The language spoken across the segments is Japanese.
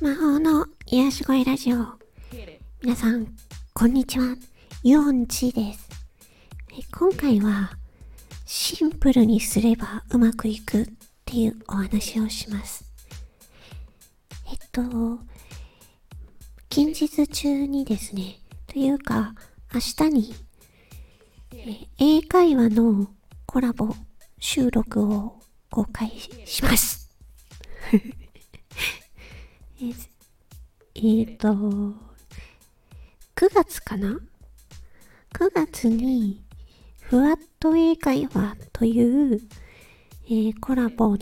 魔法の癒し声ラジオ。皆さん、こんにちは。ユオンチです。今回は、シンプルにすればうまくいくっていうお話をします。えっと、近日中にですね、というか、明日に、英会話のコラボ収録を公開します。えっと、9月かな ?9 月に、ふわっと英会話という、えー、コラボ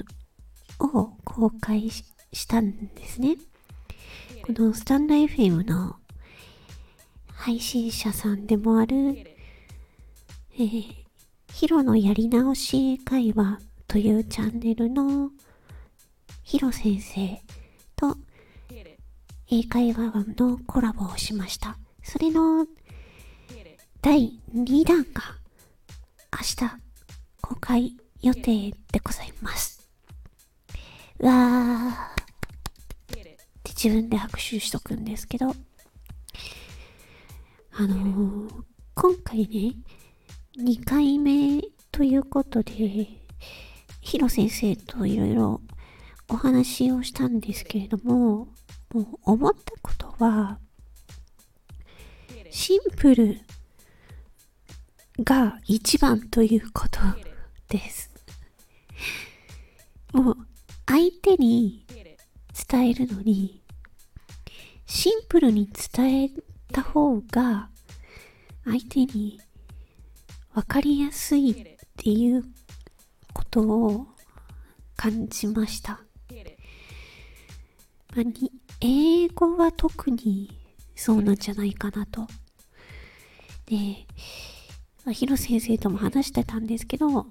を公開したんですね。このスタンド FM の配信者さんでもある、えー、ヒロのやり直し英会話というチャンネルのヒロ先生と英会話のコラボをしました。それの第2弾が明日公開予定でございます。うわーって自分で拍手しとくんですけど、あのー、今回ね、2回目ということで、ヒロ先生といろいろお話をしたんですけれども、もう思ったことは、シンプルが一番ということです。もう相手に伝えるのに、シンプルに伝えた方が相手に分かりやすいっていうことを感じました。まあ、に英語は特にそうなんじゃないかなと。で、まあ、ヒロ先生とも話してたんですけど、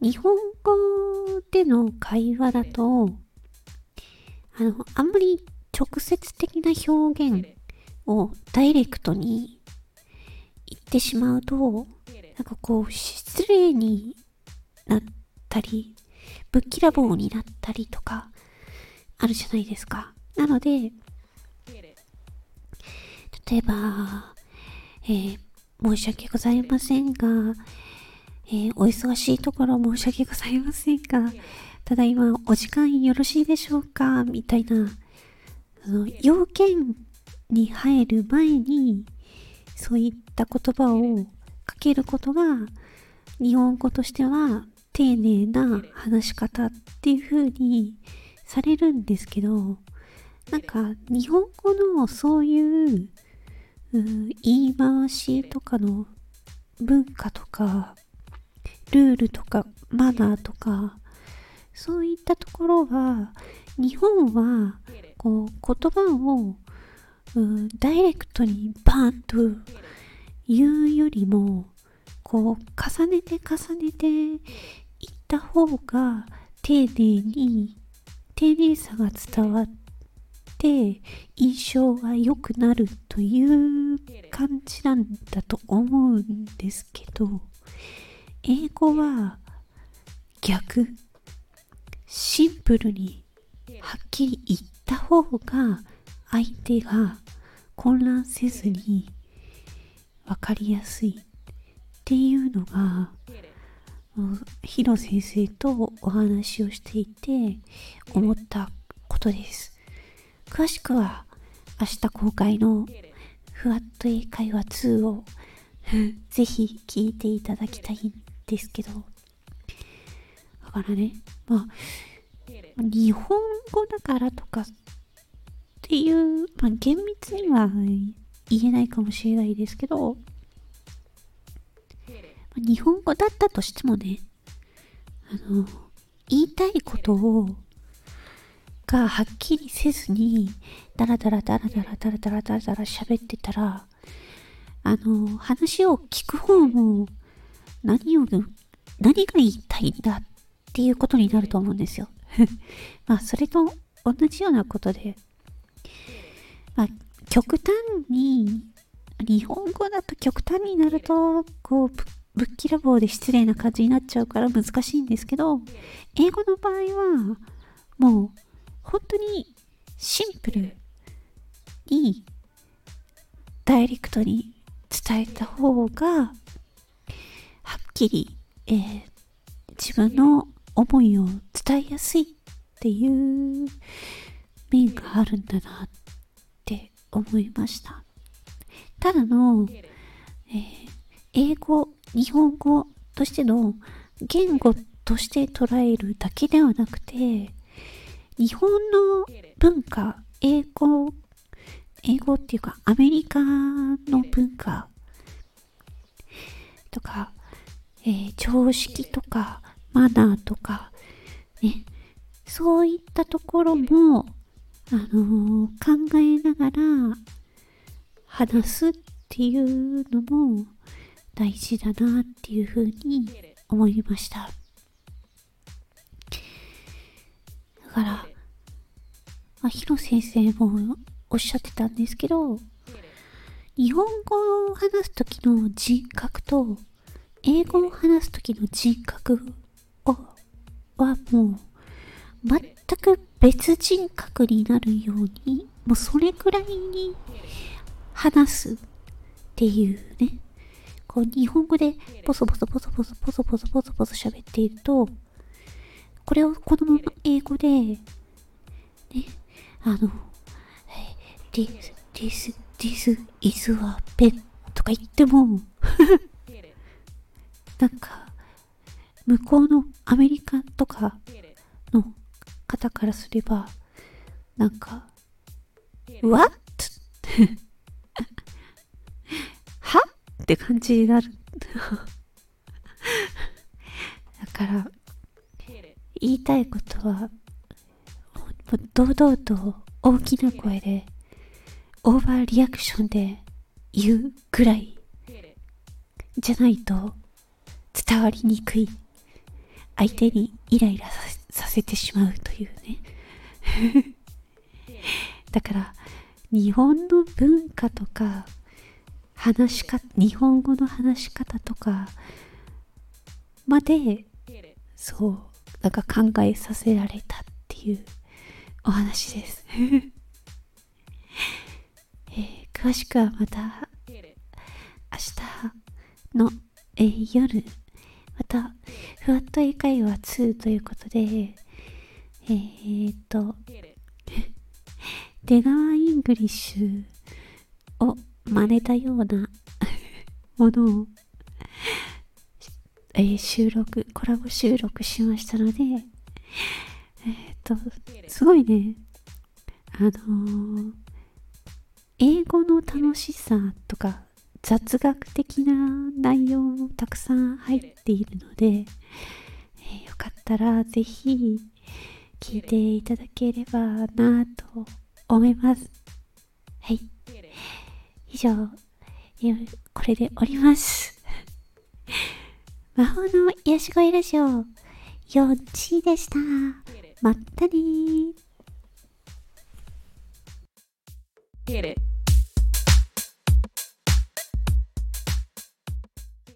日本語での会話だと、あの、あんまり直接的な表現をダイレクトに言ってしまうと、なんかこう、失礼になったり、ぶっきらぼうになったりとか、あるじゃないですか。なので、例えば、えー、申し訳ございませんが、えー、お忙しいところ申し訳ございませんが、ただいまお時間よろしいでしょうかみたいな、その要件に入る前に、そういった言葉をかけることが、日本語としては丁寧な話し方っていう風にされるんですけど、なんか日本語のそういう言い回しとかの文化とかルールとかマナーとかそういったところは日本はこう言葉を、うん、ダイレクトにバーンと言うよりもこう重ねて重ねていった方が丁寧に丁寧さが伝わって印象が良くなるという感じなんだと思うんですけど英語は逆シンプルにはっきり言った方が相手が混乱せずに分かりやすいっていうのがヒロ先生とお話をしていて思ったことです。詳しくは明日公開のふわっと英会話2を ぜひ聞いていただきたいんですけど、だからね、まあ、日本語だからとかっていう、まあ厳密には言えないかもしれないですけど、日本語だったとしてもね、あの、言いたいことを、がはっきりせずに、ダラダラダラダラダラダラダラダラ喋ってたら、あの、話を聞く方も、何を、何が言いたいんだっていうことになると思うんですよ。まあ、それと同じようなことで、まあ、極端に、日本語だと極端になると、こう、ぶっきらぼうで失礼な感じになっちゃうから難しいんですけど、英語の場合は、もう本当にシンプルにダイレクトに伝えた方がはっきり、えー、自分の思いを伝えやすいっていう面があるんだなって思いました。ただの、えー、英語、日本語としての言語として捉えるだけではなくて、日本の文化、英語、英語っていうかアメリカの文化とか、えー、常識とかマナーとか、ね、そういったところも、あのー、考えながら話すっていうのも大事だなっていうふうに思いました。だから、まあ、ヒロ先生もおっしゃってたんですけど、日本語を話す時の人格と、英語を話す時の人格を、はもう、全く別人格になるように、もうそれくらいに話すっていうね。こう日本語でボソボソボソボソボソボソボソボソ喋っていると、これをこのまま英語で、ね、あの、this, this, this is a pen とか言ってもなんか、向こうのアメリカとかの方からすれば、なんか、What? はって感じになる。だから、言いたいことは、堂々と大きな声で、オーバーリアクションで言うぐらいじゃないと伝わりにくい相手にイライラさせてしまうというね だから日本の文化とか話し方日本語の話し方とかまでそうなんか考えさせられたっていうお話です。えー、詳しくはまた明日の、えー、夜またふわっと英会話2ということでえー、っと 出川イングリッシュを真似たような ものを、えー、収録、コラボ収録しましたので、えー、っと、すごいね、あのー、英語の楽しさとか雑学的な内容もたくさん入っているので、えー、よかったらぜひ聞いていただければなと思います。はい。以上、これでおります。魔法の癒し声ラジオ、4チでした。まったねー。